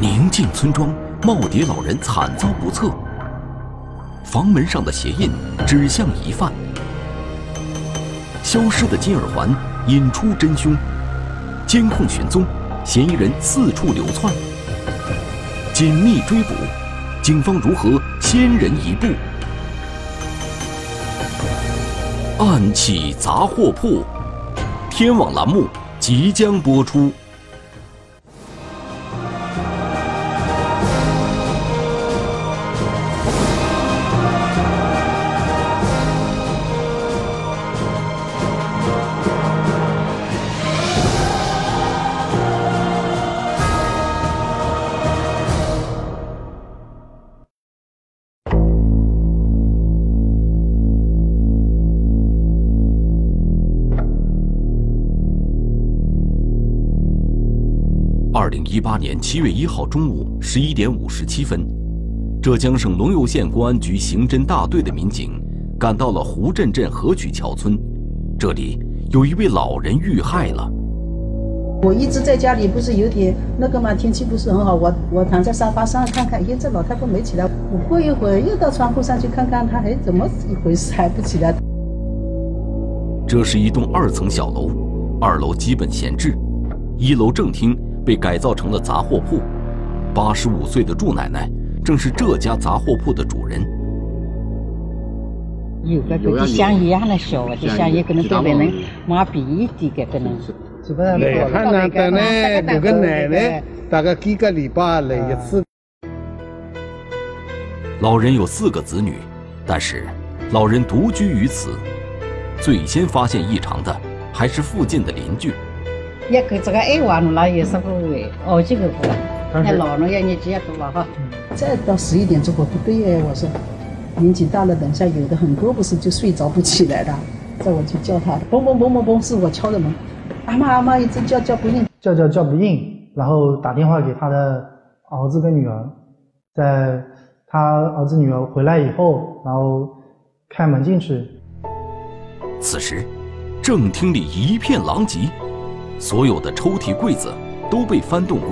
宁静村庄，耄耋老人惨遭不测。房门上的鞋印指向疑犯。消失的金耳环引出真凶。监控寻踪，嫌疑人四处流窜。紧密追捕，警方如何先人一步？暗起杂货铺，天网栏目即将播出。八年七月一号中午十一点五十七分，浙江省龙游县公安局刑侦大队的民警赶到了湖镇镇河曲桥村，这里有一位老人遇害了。我一直在家里，不是有点那个嘛，天气不是很好，我我躺在沙发上看看，咦，这老太婆没起来。我过一会儿又到窗户上去看看，她还怎么一回事还不起来？这是一栋二层小楼，二楼基本闲置，一楼正厅。被改造成了杂货铺，八十五岁的祝奶奶正是这家杂货铺的主人。有个跟香一样的小能一点的可能。来汉那的呢，这个奶奶大概几个礼拜来一次。老人有四个子女，但是老人独居于此。最先发现异常的还是附近的邻居。一个这个爱玩了，那也是不会，哦，这个不，那老了要年纪也大了哈。再到十一点之后不对哎，我说年纪大了，等下有的很多不是就睡着不起来的，再我去叫他，嘣嘣嘣嘣嘣，是我敲的门，阿妈阿妈一直叫叫不应，叫叫叫不应，然后打电话给他的儿子跟女儿，在他儿子女儿回来以后，然后开门进去。此时，正厅里一片狼藉。所有的抽屉、柜子都被翻动过。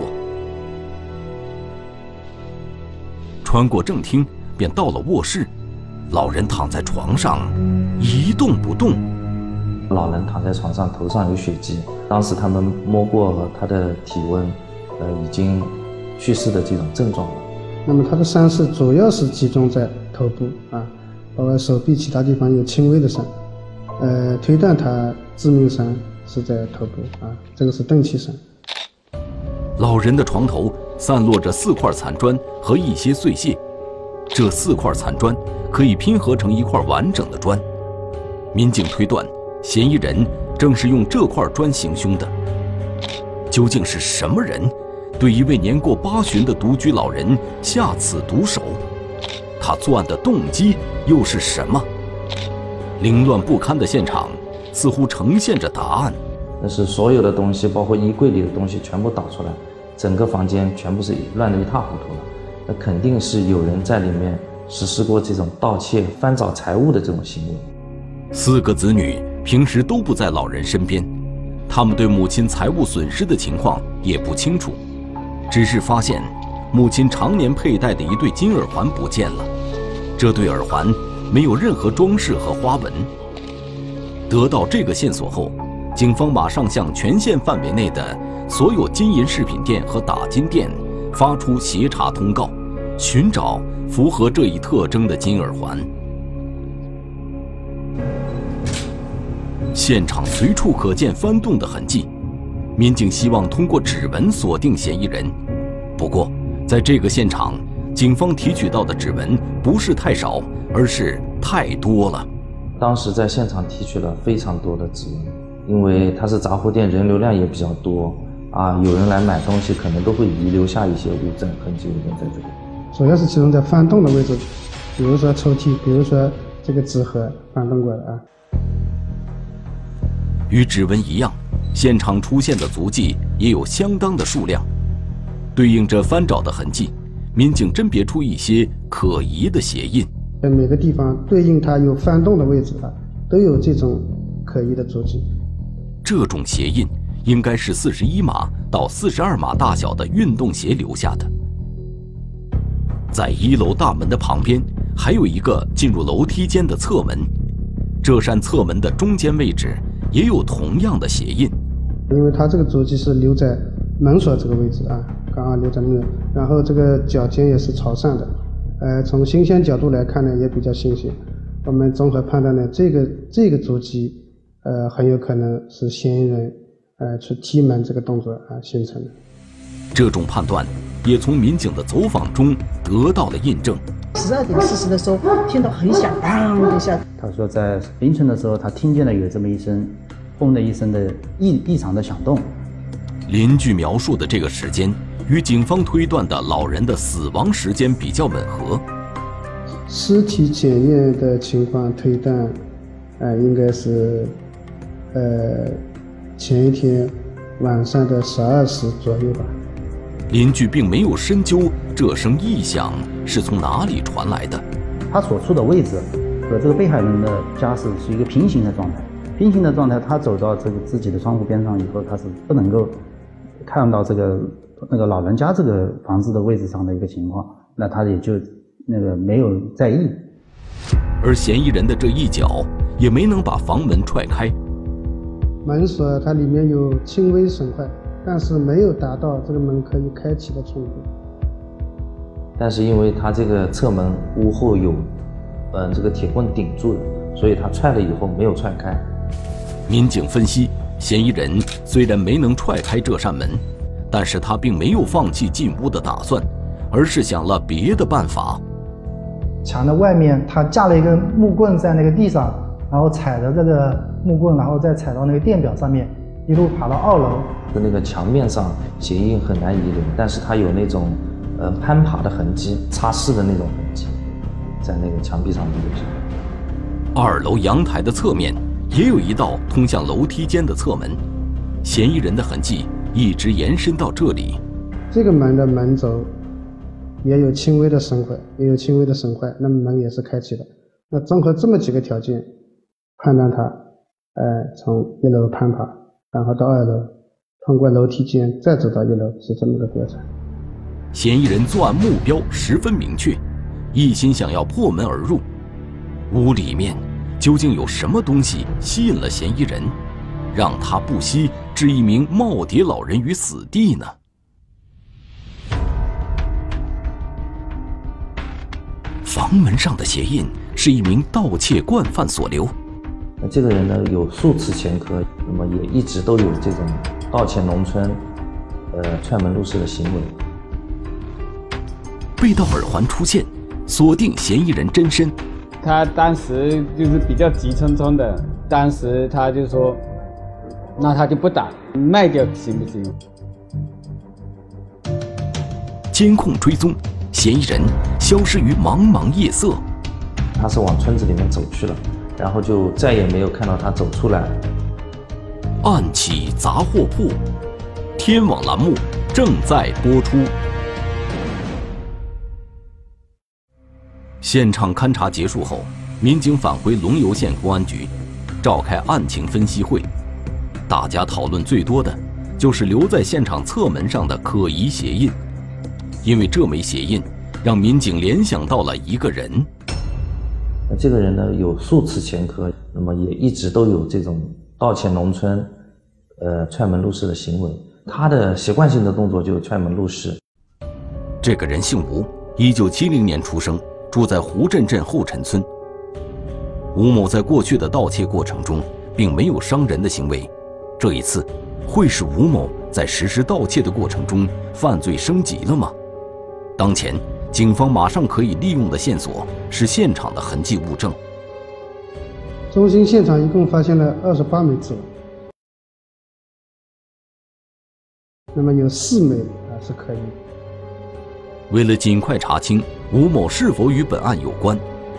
穿过正厅，便到了卧室。老人躺在床上，一动不动。老人躺在床上，头上有血迹。当时他们摸过他的体温，呃，已经去世的这种症状了。那么他的伤势主要是集中在头部啊，包括手臂其他地方有轻微的伤，呃，推断他致命伤。是在头部啊，这个是钝器伤。老人的床头散落着四块残砖和一些碎屑，这四块残砖可以拼合成一块完整的砖。民警推断，嫌疑人正是用这块砖行凶的。究竟是什么人，对一位年过八旬的独居老人下此毒手？他作案的动机又是什么？凌乱不堪的现场。似乎呈现着答案，那是所有的东西，包括衣柜里的东西，全部倒出来，整个房间全部是乱得一塌糊涂了。那肯定是有人在里面实施过这种盗窃、翻找财物的这种行为。四个子女平时都不在老人身边，他们对母亲财物损失的情况也不清楚，只是发现母亲常年佩戴的一对金耳环不见了，这对耳环没有任何装饰和花纹。得到这个线索后，警方马上向全县范围内的所有金银饰品店和打金店发出协查通告，寻找符合这一特征的金耳环。现场随处可见翻动的痕迹，民警希望通过指纹锁定嫌疑人。不过，在这个现场，警方提取到的指纹不是太少，而是太多了。当时在现场提取了非常多的指纹，因为它是杂货店，人流量也比较多啊，有人来买东西，可能都会遗留下一些物证痕迹留在这里。主要是集中在翻动的位置，比如说抽屉，比如说这个纸盒翻动过的啊。与指纹一样，现场出现的足迹也有相当的数量，对应着翻找的痕迹，民警甄别出一些可疑的鞋印。在每个地方对应它有翻动的位置啊，都有这种可疑的足迹。这种鞋印应该是四十一码到四十二码大小的运动鞋留下的。在一楼大门的旁边，还有一个进入楼梯间的侧门，这扇侧门的中间位置也有同样的鞋印。因为它这个足迹是留在门锁这个位置啊，刚好留在门，然后这个脚尖也是朝上的，呃，从新鲜角度来看呢，也比较新鲜。我们综合判断呢，这个这个足迹，呃，很有可能是嫌疑人，呃，去踢门这个动作啊形成的。这种判断也从民警的走访中得到了印证。十二点四十的时候，听到很响，当一下。他说在凌晨的时候，他听见了有这么一声“轰”的一声的异异常的响动。邻居描述的这个时间与警方推断的老人的死亡时间比较吻合。尸体检验的情况推断，呃，应该是，呃，前一天晚上的十二时左右吧。邻居并没有深究这声异响是从哪里传来的。他所处的位置和这个被害人的家是是一个平行的状态，平行的状态，他走到这个自己的窗户边上以后，他是不能够看到这个那个老人家这个房子的位置上的一个情况，那他也就。那个没有在意，而嫌疑人的这一脚也没能把房门踹开。门锁它里面有轻微损坏，但是没有达到这个门可以开启的程度。但是因为他这个侧门屋后有，嗯，这个铁棍顶住的，所以他踹了以后没有踹开。民警分析，嫌疑人虽然没能踹开这扇门，但是他并没有放弃进屋的打算，而是想了别的办法。墙的外面，他架了一根木棍在那个地上，然后踩着这个木棍，然后再踩到那个电表上面，一路爬到二楼。那个墙面上鞋印很难遗留，但是它有那种，呃，攀爬的痕迹、擦拭的那种痕迹，在那个墙壁上留下。二楼阳台的侧面也有一道通向楼梯间的侧门，嫌疑人的痕迹一直延伸到这里。这个门的门轴。也有轻微的损坏，也有轻微的损坏，那么门也是开启的。那综合这么几个条件，判断他，呃，从一楼攀爬，然后到二楼，通过楼梯间再走到一楼，是这么个过程。嫌疑人作案目标十分明确，一心想要破门而入。屋里面究竟有什么东西吸引了嫌疑人，让他不惜置一名耄耋老人于死地呢？房门上的鞋印是一名盗窃惯犯所留。那这个人呢，有数次前科，那么也一直都有这种盗窃农村、呃串门入室的行为。被盗耳环出现，锁定嫌疑人真身。他当时就是比较急匆匆的，当时他就说：“那他就不打，卖掉行不行？”监控追踪。嫌疑人消失于茫茫夜色，他是往村子里面走去了，然后就再也没有看到他走出来。暗起杂货铺，天网栏目正在播出。现场勘查结束后，民警返回龙游县公安局，召开案情分析会。大家讨论最多的，就是留在现场侧门上的可疑鞋印。因为这枚鞋印，让民警联想到了一个人。那这个人呢，有数次前科，那么也一直都有这种盗窃农村、呃踹门入室的行为。他的习惯性的动作就是踹门入室。这个人姓吴，一九七零年出生，住在胡镇镇后陈村。吴某在过去的盗窃过程中，并没有伤人的行为。这一次，会是吴某在实施盗窃的过程中犯罪升级了吗？当前，警方马上可以利用的线索是现场的痕迹物证。中心现场一共发现了二十八枚指纹，那么有四枚啊是可疑。为了尽快查清吴某是否与本案有关，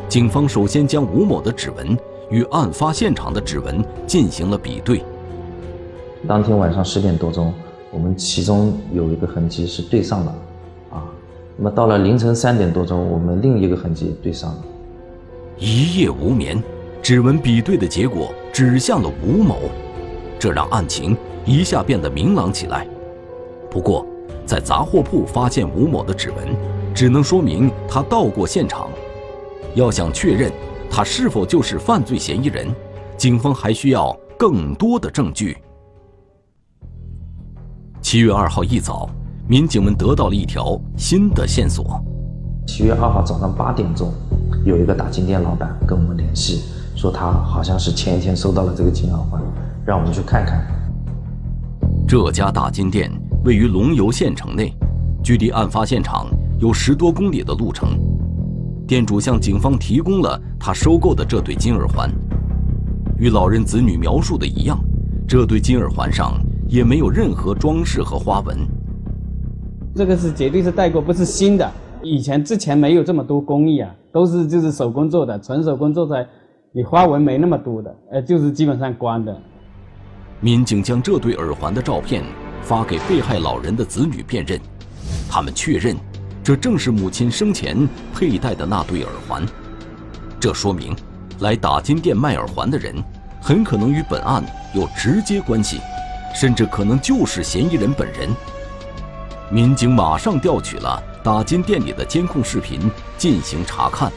警方首先将吴某的指纹与案发现场的指纹进行了比对。当天晚上十点多钟，我们其中有一个痕迹是对上了。那么到了凌晨三点多钟，我们另一个痕迹对上了。一夜无眠，指纹比对的结果指向了吴某，这让案情一下变得明朗起来。不过，在杂货铺发现吴某的指纹，只能说明他到过现场。要想确认他是否就是犯罪嫌疑人，警方还需要更多的证据。七月二号一早，民警们得到了一条新的线索。七月二号早上八点钟，有一个打金店老板跟我们联系，说他好像是前一天收到了这个金耳环，让我们去看看。这家大金店位于龙游县城内，距离案发现场有十多公里的路程。店主向警方提供了他收购的这对金耳环，与老人子女描述的一样，这对金耳环上也没有任何装饰和花纹。这个是绝对是代购，不是新的。以前之前没有这么多工艺啊，都是就是手工做的，纯手工做出来，你花纹没那么多的，呃，就是基本上光的。民警将这对耳环的照片发给被害老人的子女辨认，他们确认，这正是母亲生前佩戴的那对耳环。这说明，来打金店卖耳环的人，很可能与本案有直接关系，甚至可能就是嫌疑人本人。民警马上调取了打金店里的监控视频进行查看，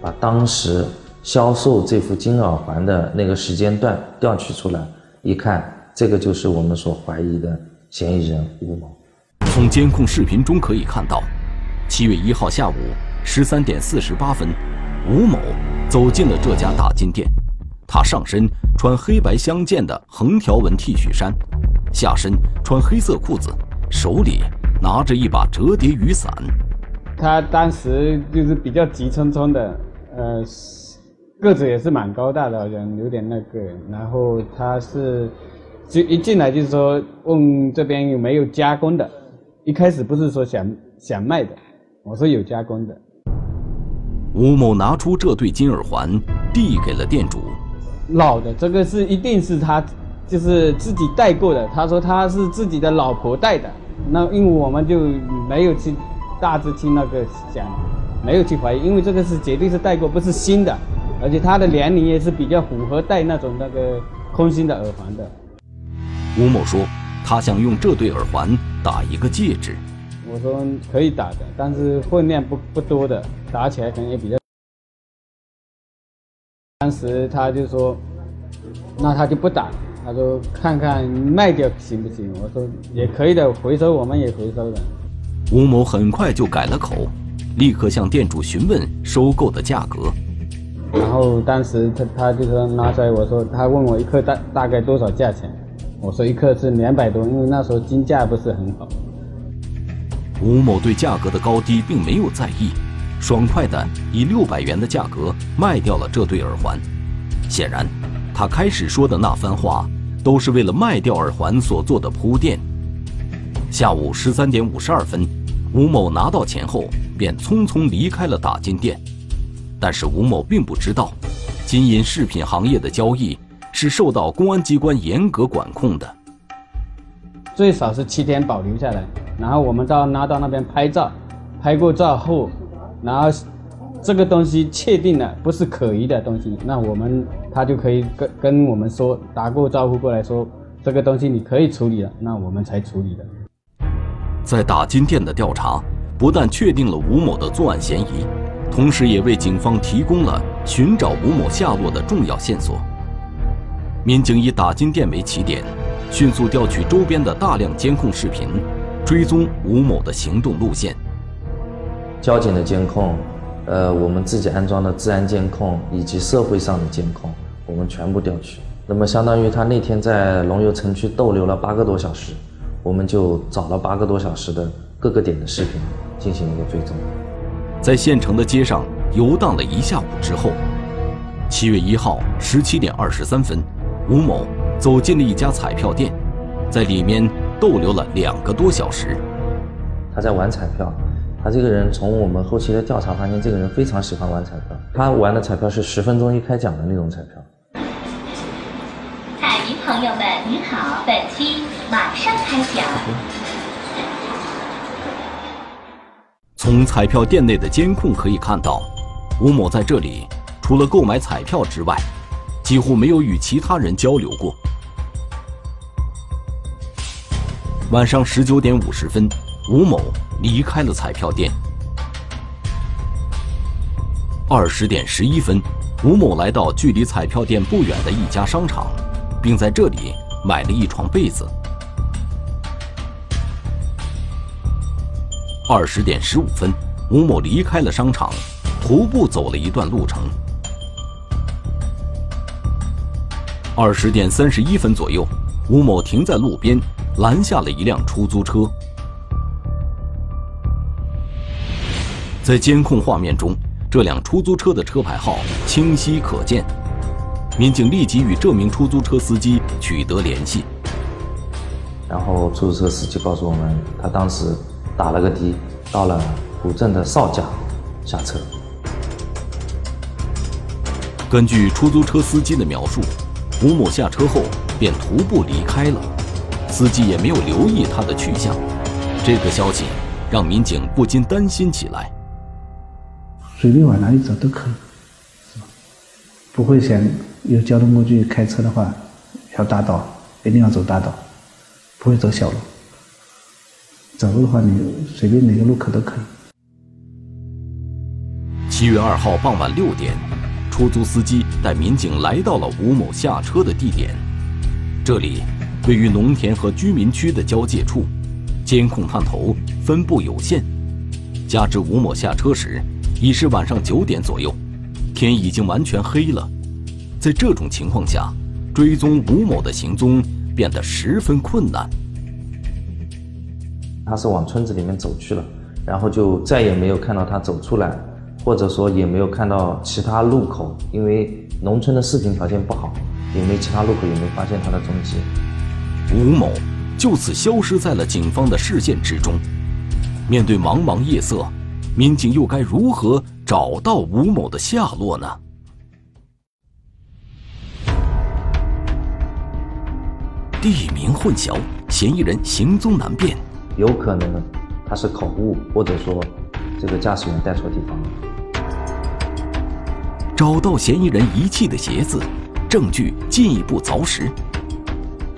把当时。销售这副金耳环的那个时间段调取出来，一看，这个就是我们所怀疑的嫌疑人吴某。从监控视频中可以看到，七月一号下午十三点四十八分，吴某走进了这家打金店。他上身穿黑白相间的横条纹 T 恤衫，下身穿黑色裤子，手里拿着一把折叠雨伞。他当时就是比较急匆匆的，呃。个子也是蛮高大的，好像有点那个。然后他是就一进来就是说问这边有没有加工的，一开始不是说想想卖的，我说有加工的。吴某拿出这对金耳环，递给了店主。老的这个是一定是他就是自己戴过的，他说他是自己的老婆戴的。那因为我们就没有去大致去那个想，没有去怀疑，因为这个是绝对是戴过，不是新的。而且他的年龄也是比较符合戴那种那个空心的耳环的。吴某说，他想用这对耳环打一个戒指。我说可以打的，但是分量不不多的，打起来可能也比较。当时他就说，那他就不打，他说看看卖掉行不行？我说也可以的，回收我们也回收的。吴某很快就改了口，立刻向店主询问收购的价格。然后当时他他就说拿出来，我说他问我一克大大概多少价钱，我说一克是两百多，因为那时候金价不是很好。吴某对价格的高低并没有在意，爽快的以六百元的价格卖掉了这对耳环。显然，他开始说的那番话都是为了卖掉耳环所做的铺垫。下午十三点五十二分，吴某拿到钱后便匆匆离开了打金店。但是吴某并不知道，金银饰品行业的交易是受到公安机关严格管控的，最少是七天保留下来，然后我们到拿到那边拍照，拍过照后，然后这个东西确定了不是可疑的东西，那我们他就可以跟跟我们说，打过招呼过来说这个东西你可以处理了，那我们才处理的。在打金店的调查，不但确定了吴某的作案嫌疑。同时，也为警方提供了寻找吴某下落的重要线索。民警以打金店为起点，迅速调取周边的大量监控视频，追踪吴某的行动路线。交警的监控，呃，我们自己安装的治安监控以及社会上的监控，我们全部调取。那么，相当于他那天在龙游城区逗留了八个多小时，我们就找了八个多小时的各个点的视频，进行一个追踪。在县城的街上游荡了一下午之后，七月一号十七点二十三分，吴某走进了一家彩票店，在里面逗留了两个多小时。他在玩彩票，他这个人从我们后期的调查发现，这个人非常喜欢玩彩票。他玩的彩票是十分钟一开奖的那种彩票。彩民朋友们，您好，本期马上开奖。从彩票店内的监控可以看到，吴某在这里除了购买彩票之外，几乎没有与其他人交流过。晚上十九点五十分，吴某离开了彩票店。二十点十一分，吴某来到距离彩票店不远的一家商场，并在这里买了一床被子。二十点十五分，吴某离开了商场，徒步走了一段路程。二十点三十一分左右，吴某停在路边，拦下了一辆出租车。在监控画面中，这辆出租车的车牌号清晰可见。民警立即与这名出租车司机取得联系。然后出租车司机告诉我们，他当时打了个的，到了古镇的邵家，下车。根据出租车司机的描述，吴某下车后便徒步离开了，司机也没有留意他的去向。这个消息让民警不禁担心起来。随便往哪里走都可以，是吧？不会想有交通工具开车的话，要大道一定要走大道，不会走小路。走路的话，你随便哪个路口都可以。七月二号傍晚六点，出租司机带民警来到了吴某下车的地点，这里位于农田和居民区的交界处，监控探头分布有限，加之吴某下车时。已是晚上九点左右，天已经完全黑了。在这种情况下，追踪吴某的行踪变得十分困难。他是往村子里面走去了，然后就再也没有看到他走出来，或者说也没有看到其他路口，因为农村的视频条件不好，也没其他路口也没发现他的踪迹。吴某就此消失在了警方的视线之中。面对茫茫夜色。民警又该如何找到吴某的下落呢？地名混淆，嫌疑人行踪难辨，有可能他是口误，或者说这个驾驶员带错地方了。找到嫌疑人遗弃的鞋子，证据进一步凿实。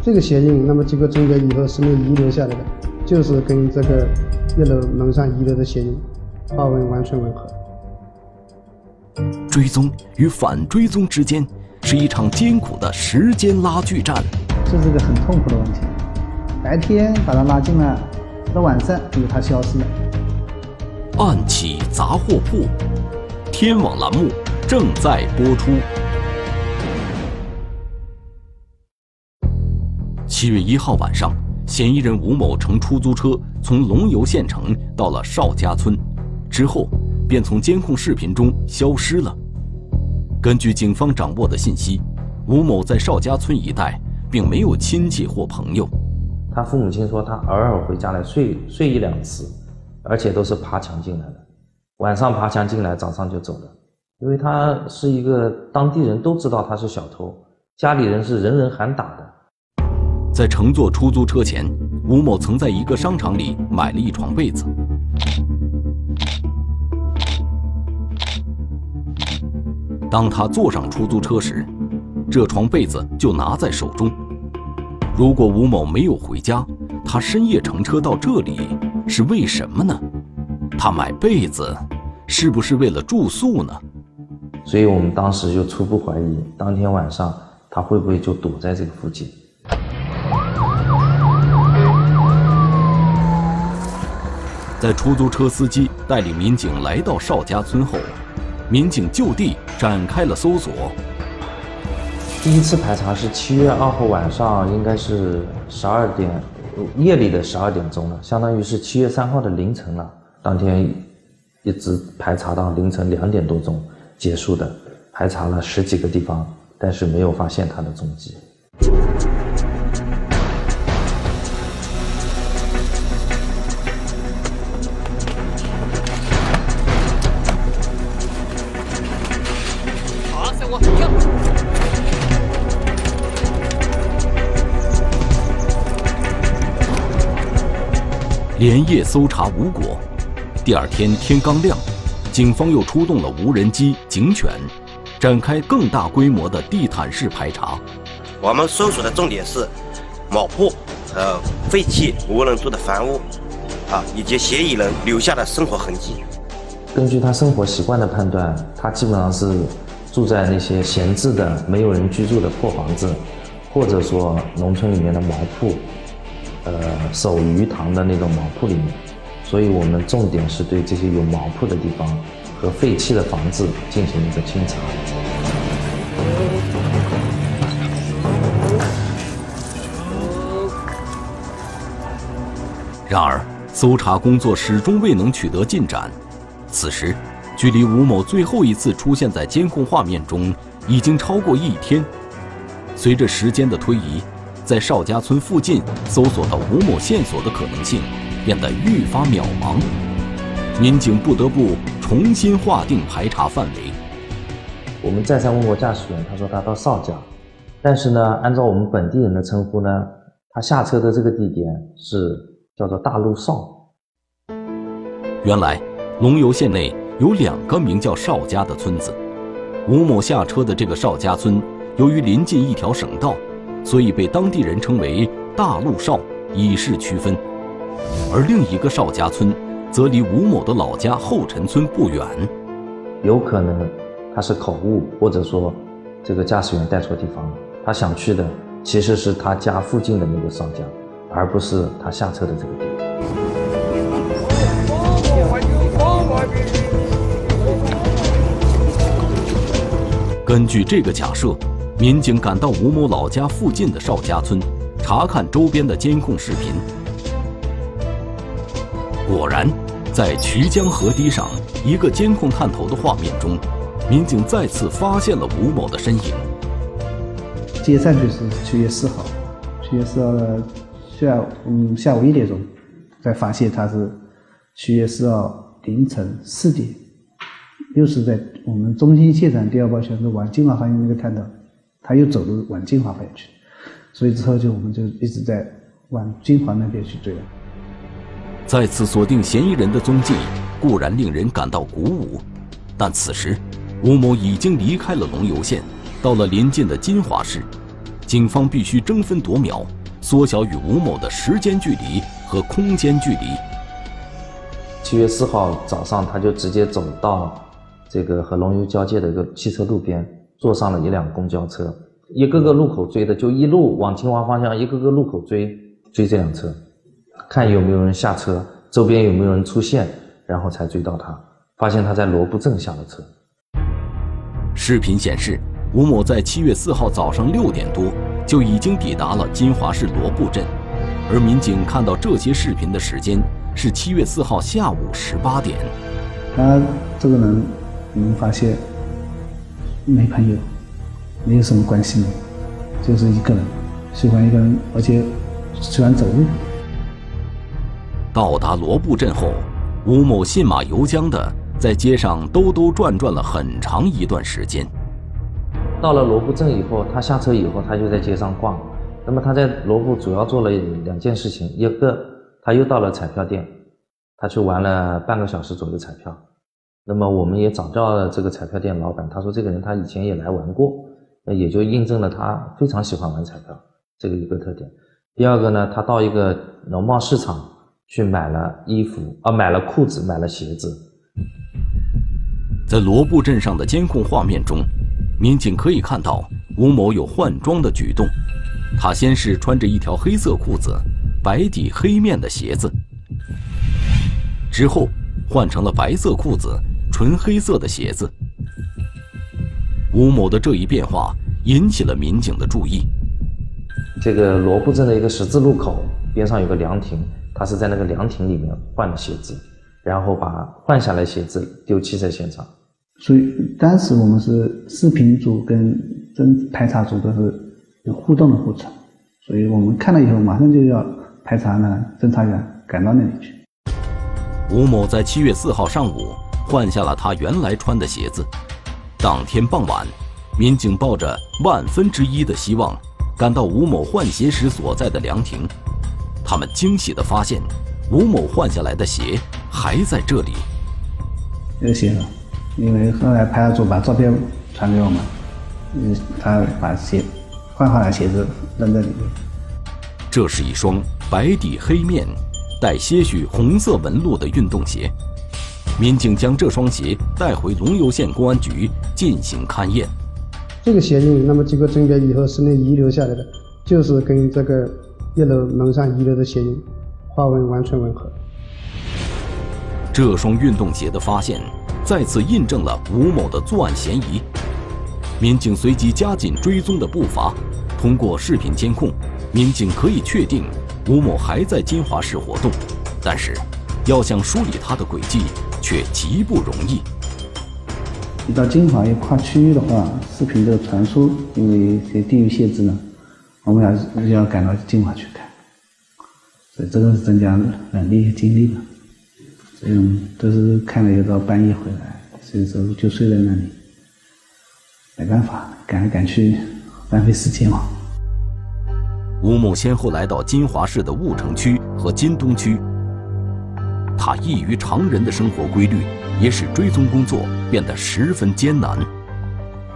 这个鞋印，那么经过中间以后是没遗留下来的，就是跟这个一楼门上遗留的鞋印。花纹完全吻合。追踪与反追踪之间是一场艰苦的时间拉锯战。这是个很痛苦的问题。白天把他拉进了，到晚上就他消失了。暗起杂货铺，天网栏目正在播出。七月一号晚上，嫌疑人吴某乘出租车从龙游县城到了邵家村。之后，便从监控视频中消失了。根据警方掌握的信息，吴某在邵家村一带并没有亲戚或朋友。他父母亲说，他偶尔回家来睡睡一两次，而且都是爬墙进来的，晚上爬墙进来，早上就走了。因为他是一个当地人都知道他是小偷，家里人是人人喊打的。在乘坐出租车前，吴某曾在一个商场里买了一床被子。当他坐上出租车时，这床被子就拿在手中。如果吴某没有回家，他深夜乘车到这里是为什么呢？他买被子是不是为了住宿呢？所以我们当时就初步怀疑，当天晚上他会不会就躲在这个附近？在出租车司机带领民警来到邵家村后。民警就地展开了搜索。第一次排查是七月二号晚上，应该是十二点，夜里的十二点钟了，相当于是七月三号的凌晨了。当天一直排查到凌晨两点多钟结束的，排查了十几个地方，但是没有发现他的踪迹。连夜搜查无果，第二天天刚亮，警方又出动了无人机、警犬，展开更大规模的地毯式排查。我们搜索的重点是毛铺、呃废弃无人住的房屋，啊以及嫌疑人留下的生活痕迹。根据他生活习惯的判断，他基本上是住在那些闲置的、没有人居住的破房子，或者说农村里面的茅铺，呃，守鱼塘的那种茅铺里面。所以我们重点是对这些有茅铺的地方和废弃的房子进行一个清查。然而，搜查工作始终未能取得进展。此时，距离吴某最后一次出现在监控画面中已经超过一天。随着时间的推移，在邵家村附近搜索到吴某线索的可能性变得愈发渺茫。民警不得不重新划定排查范围。我们再三问过驾驶员，他说他到邵家，但是呢，按照我们本地人的称呼呢，他下车的这个地点是叫做大路邵。原来。龙游县内有两个名叫邵家的村子，吴某下车的这个邵家村，由于临近一条省道，所以被当地人称为大陆邵，以示区分。而另一个邵家村，则离吴某的老家后陈村不远。有可能他是口误，或者说这个驾驶员带错地方了。他想去的其实是他家附近的那个邵家，而不是他下车的这个地方。根据这个假设，民警赶到吴某老家附近的邵家村，查看周边的监控视频。果然，在渠江河堤上一个监控探头的画面中，民警再次发现了吴某的身影。接上去是七月四号，七月四号的下嗯下午一点钟，才发现他是七月四号凌晨四点。又是在我们中心现场第二包圈是往金华方向那个探头，他又走路往金华方向去，所以之后就我们就一直在往金华那边去追。再次锁定嫌疑人的踪迹固然令人感到鼓舞，但此时吴某已经离开了龙游县，到了临近的金华市，警方必须争分夺秒，缩小与吴某的时间距离和空间距离。七月四号早上，他就直接走到。这个和龙游交界的一个汽车路边，坐上了一辆公交车，一个个路口追的，就一路往清华方向，一个个路口追追这辆车，看有没有人下车，周边有没有人出现，然后才追到他，发现他在罗布镇下了车。视频显示，吴某在七月四号早上六点多就已经抵达了金华市罗布镇，而民警看到这些视频的时间是七月四号下午十八点。他这个人。我们发现没朋友，没有什么关系，就是一个人，喜欢一个人，而且喜欢走路。到达罗布镇后，吴某信马由缰的在街上兜兜转转了很长一段时间。到了罗布镇以后，他下车以后，他就在街上逛。那么他在罗布主要做了两件事情，一个他又到了彩票店，他去玩了半个小时左右彩票。那么我们也找到了这个彩票店老板，他说这个人他以前也来玩过，那也就印证了他非常喜欢玩彩票这个一个特点。第二个呢，他到一个农贸市场去买了衣服，啊，买了裤子，买了鞋子。在罗布镇上的监控画面中，民警可以看到吴某有换装的举动。他先是穿着一条黑色裤子、白底黑面的鞋子，之后换成了白色裤子。纯黑色的鞋子，吴某的这一变化引起了民警的注意。这个罗布镇的一个十字路口边上有个凉亭，他是在那个凉亭里面换了鞋子，然后把换下来鞋子丢弃在现场。所以当时我们是视频组跟侦排查组都是有互动的过程，所以我们看了以后马上就要排查呢，侦查员赶到那里去。吴某在七月四号上午。换下了他原来穿的鞋子。当天傍晚，民警抱着万分之一的希望，赶到吴某换鞋时所在的凉亭。他们惊喜地发现，吴某换下来的鞋还在这里。这个鞋子，因为后来派出所把照片传给我们，嗯，他把鞋换好了鞋子扔在里面。这是一双白底黑面、带些许红色纹路的运动鞋。民警将这双鞋带回龙游县公安局进行勘验。这个鞋印，那么经过甄别以后，室内遗留下来的，就是跟这个一楼门上遗留的鞋印花纹完全吻合。这双运动鞋的发现，再次印证了吴某的作案嫌疑。民警随即加紧追踪的步伐，通过视频监控，民警可以确定吴某还在金华市活动，但是要想梳理他的轨迹，却极不容易。你到金华要跨区域的话，视频这个传输，因为一些地域限制呢，我们还是要赶到金华去看，所以这个是增加人力和精力的。嗯，都是看了要到半夜回来，所以说就睡在那里，没办法，赶来赶去，浪费时间嘛。吴某先后来到金华市的婺城区和金东区，他异于常人的生活规律，也使追踪工作变得十分艰难。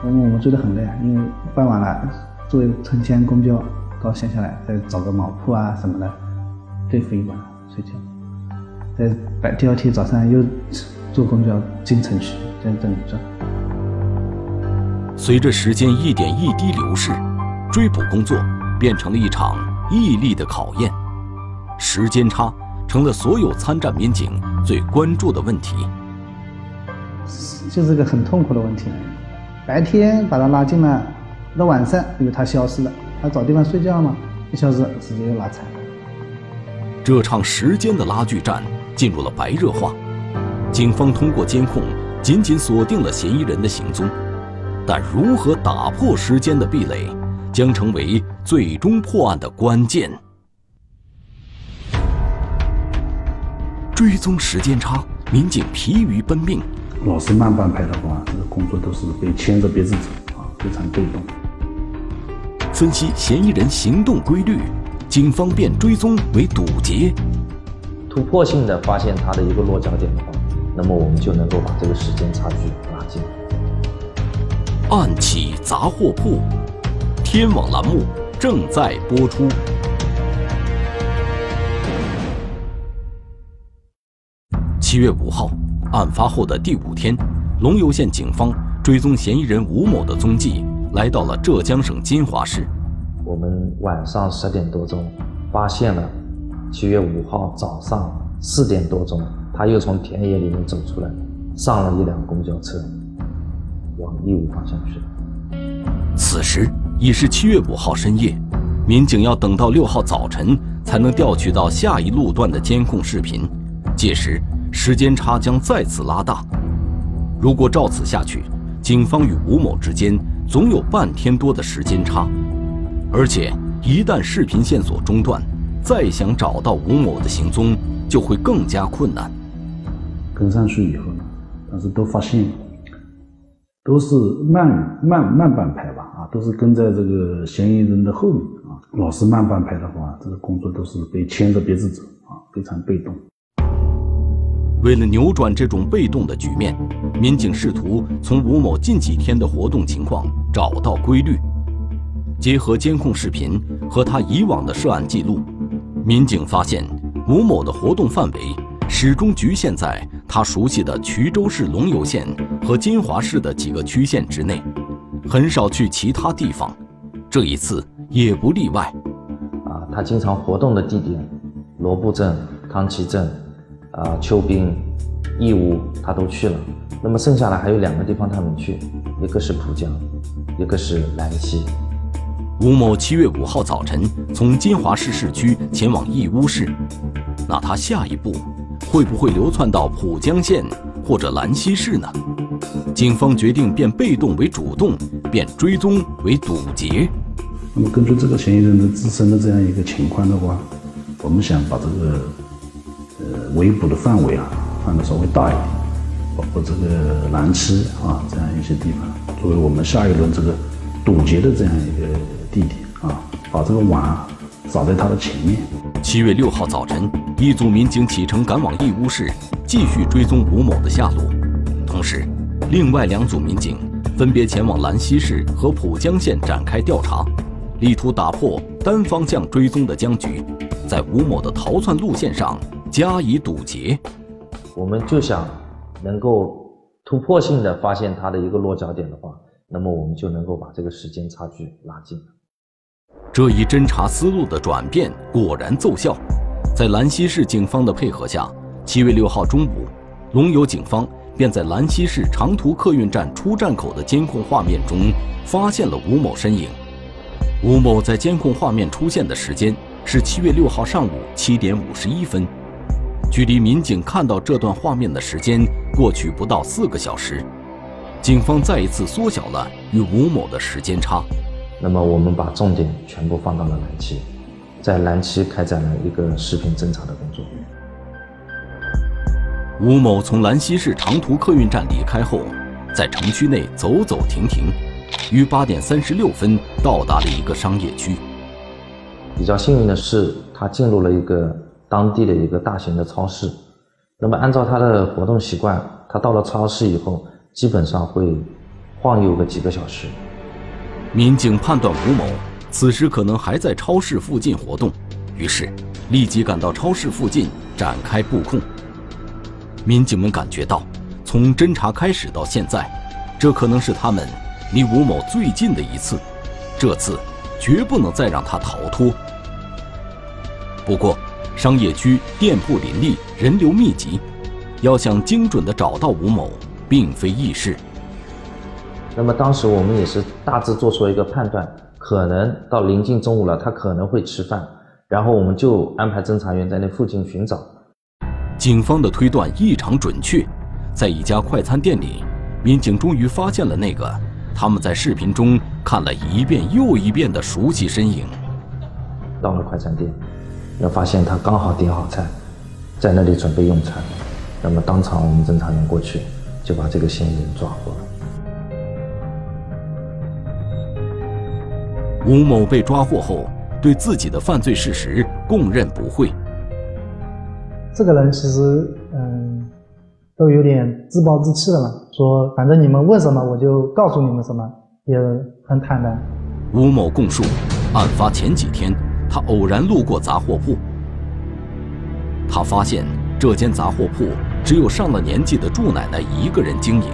嗯，我们追得很累啊，因为傍晚了，坐城乡公交到乡下来，再找个茅铺啊什么的，对付一晚睡觉。在白第二天早上又坐公交进城去，在这里转。随着时间一点一滴流逝，追捕工作变成了一场毅力的考验，时间差成了所有参战民警最关注的问题。就是个很痛苦的问题。白天把他拉进来，到晚上因为他消失了，他找地方睡觉嘛，一消失时间就拉长。这场时间的拉锯战。进入了白热化，警方通过监控紧紧锁定了嫌疑人的行踪，但如何打破时间的壁垒，将成为最终破案的关键。追踪时间差，民警疲于奔命。老是慢半拍的话，这个工作都是被牵着鼻子走啊，非常被动。分析嫌疑人行动规律，警方便追踪为堵截。突破性的发现他的一个落脚点的话，那么我们就能够把这个时间差距拉近。暗起杂货铺，天网栏目正在播出。七月五号，案发后的第五天，龙游县警方追踪嫌疑人吴某的踪迹，来到了浙江省金华市。我们晚上十点多钟发现了。七月五号早上四点多钟，他又从田野里面走出来，上了一辆公交车，往义乌方向去了。此时已是七月五号深夜，民警要等到六号早晨才能调取到下一路段的监控视频，届时时间差将再次拉大。如果照此下去，警方与吴某之间总有半天多的时间差，而且一旦视频线索中断。再想找到吴某的行踪，就会更加困难。跟上去以后呢，但是都发现都是慢慢慢半拍吧，啊，都是跟在这个嫌疑人的后面啊。老是慢半拍的话，这个工作都是被牵着鼻子走啊，非常被动。为了扭转这种被动的局面，民警试图从吴某近几天的活动情况找到规律，结合监控视频和他以往的涉案记录。民警发现，吴某的活动范围始终局限在他熟悉的衢州市龙游县和金华市的几个区县之内，很少去其他地方。这一次也不例外。啊，他经常活动的地点，罗布镇、康旗镇、啊邱滨、义乌，他都去了。那么剩下来还有两个地方他没去，一个是浦江，一个是兰溪。吴某七月五号早晨从金华市市区前往义乌市，那他下一步会不会流窜到浦江县或者兰溪市呢？警方决定变被动为主动，变追踪为堵截。那么根据这个嫌疑人的自身的这样一个情况的话，我们想把这个呃围捕的范围啊放得稍微大一点，包括这个兰溪啊这样一些地方，作为我们下一轮这个堵截的这样一个。地点啊，把这个网撒在他的前面。七月六号早晨，一组民警启程赶往义乌市，继续追踪吴某的下落。同时，另外两组民警分别前往兰溪市和浦江县展开调查。力图打破单方向追踪的僵局，在吴某的逃窜路线上加以堵截。我们就想能够突破性的发现他的一个落脚点的话，那么我们就能够把这个时间差距拉近。这一侦查思路的转变果然奏效，在兰溪市警方的配合下，七月六号中午，龙游警方便在兰溪市长途客运站出站口的监控画面中发现了吴某身影。吴某在监控画面出现的时间是七月六号上午七点五十一分，距离民警看到这段画面的时间过去不到四个小时，警方再一次缩小了与吴某的时间差。那么我们把重点全部放到了兰溪，在兰溪开展了一个视频侦查的工作。吴某从兰溪市长途客运站离开后，在城区内走走停停，于八点三十六分到达了一个商业区。比较幸运的是，他进入了一个当地的一个大型的超市。那么按照他的活动习惯，他到了超市以后，基本上会晃悠个几个小时。民警判断吴某此时可能还在超市附近活动，于是立即赶到超市附近展开布控。民警们感觉到，从侦查开始到现在，这可能是他们离吴某最近的一次，这次绝不能再让他逃脱。不过，商业区店铺林立，人流密集，要想精准地找到吴某，并非易事。那么当时我们也是大致做出了一个判断，可能到临近中午了，他可能会吃饭，然后我们就安排侦查员在那附近寻找。警方的推断异常准确，在一家快餐店里，民警终于发现了那个他们在视频中看了一遍又一遍的熟悉身影。到了快餐店，要发现他刚好点好菜，在那里准备用餐，那么当场我们侦查员过去，就把这个嫌疑人抓获了。吴某被抓获后，对自己的犯罪事实供认不讳。这个人其实，嗯，都有点自暴自弃了嘛，说反正你们问什么我就告诉你们什么，也很坦然。吴某供述，案发前几天，他偶然路过杂货铺，他发现这间杂货铺只有上了年纪的祝奶奶一个人经营。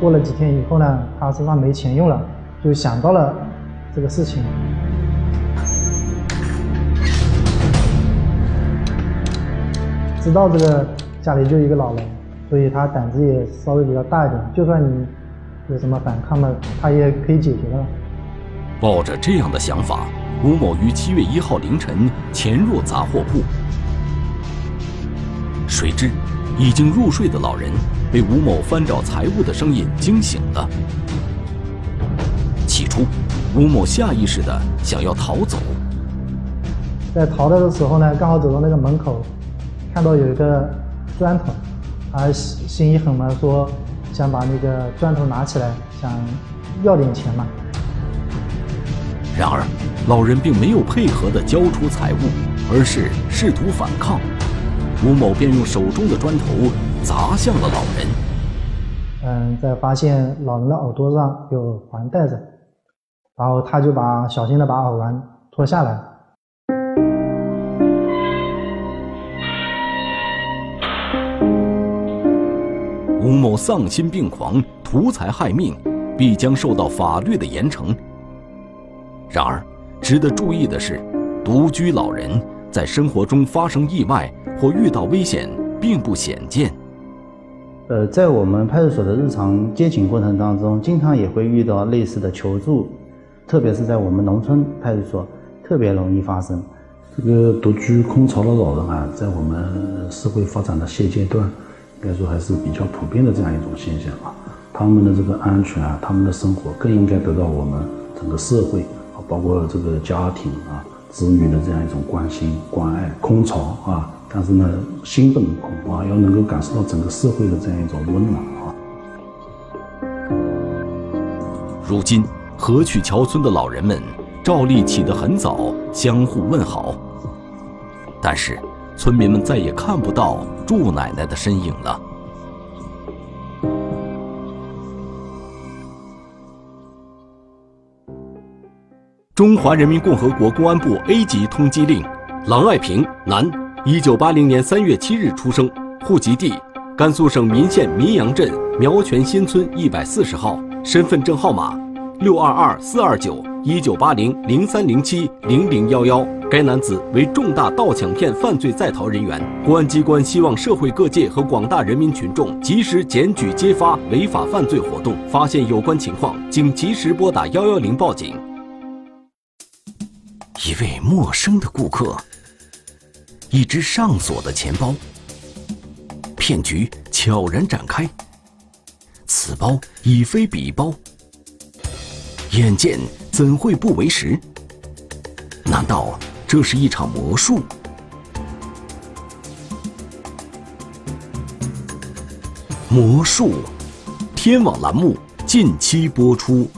过了几天以后呢，他身上没钱用了，就想到了。这个事情，知道这个家里就一个老人，所以他胆子也稍微比较大一点。就算你有什么反抗的，他也可以解决的。抱着这样的想法，吴某于七月一号凌晨潜入杂货铺，谁知已经入睡的老人被吴某翻找财物的声音惊醒了。起初。吴某下意识的想要逃走，在逃的时候呢，刚好走到那个门口，看到有一个砖头，他心心一狠嘛，说想把那个砖头拿起来，想要点钱嘛。然而，老人并没有配合的交出财物，而是试图反抗，吴某便用手中的砖头砸向了老人。嗯，在发现老人的耳朵上有环戴着。然后他就把小心的把耳环脱下来。吴某丧心病狂、图财害命，必将受到法律的严惩。然而，值得注意的是，独居老人在生活中发生意外或遇到危险并不鲜见。呃，在我们派出所的日常接警过程当中，经常也会遇到类似的求助。特别是在我们农村派出所，特别容易发生。这个独居空巢的老人啊，在我们社会发展的现阶段，应该说还是比较普遍的这样一种现象啊。他们的这个安全啊，他们的生活更应该得到我们整个社会啊，包括这个家庭啊、子女的这样一种关心、关爱。空巢啊，但是呢，心不能空啊，要能够感受到整个社会的这样一种温暖啊。如今。河曲桥村的老人们照例起得很早，相互问好。但是，村民们再也看不到祝奶奶的身影了。中华人民共和国公安部 A 级通缉令：郎爱平，男，一九八零年三月七日出生，户籍地甘肃省岷县岷阳镇苗泉新村一百四十号，身份证号码六二二四二九一九八零零三零七零零幺幺。该男子为重大盗抢骗犯罪在逃人员，公安机关希望社会各界和广大人民群众及时检举揭发违法犯罪活动，发现有关情况，请及时拨打幺幺零报警。一位陌生的顾客，一只上锁的钱包，骗局悄然展开。此包已非彼包，眼见怎会不为实？难道？这是一场魔术。魔术，天网栏目近期播出。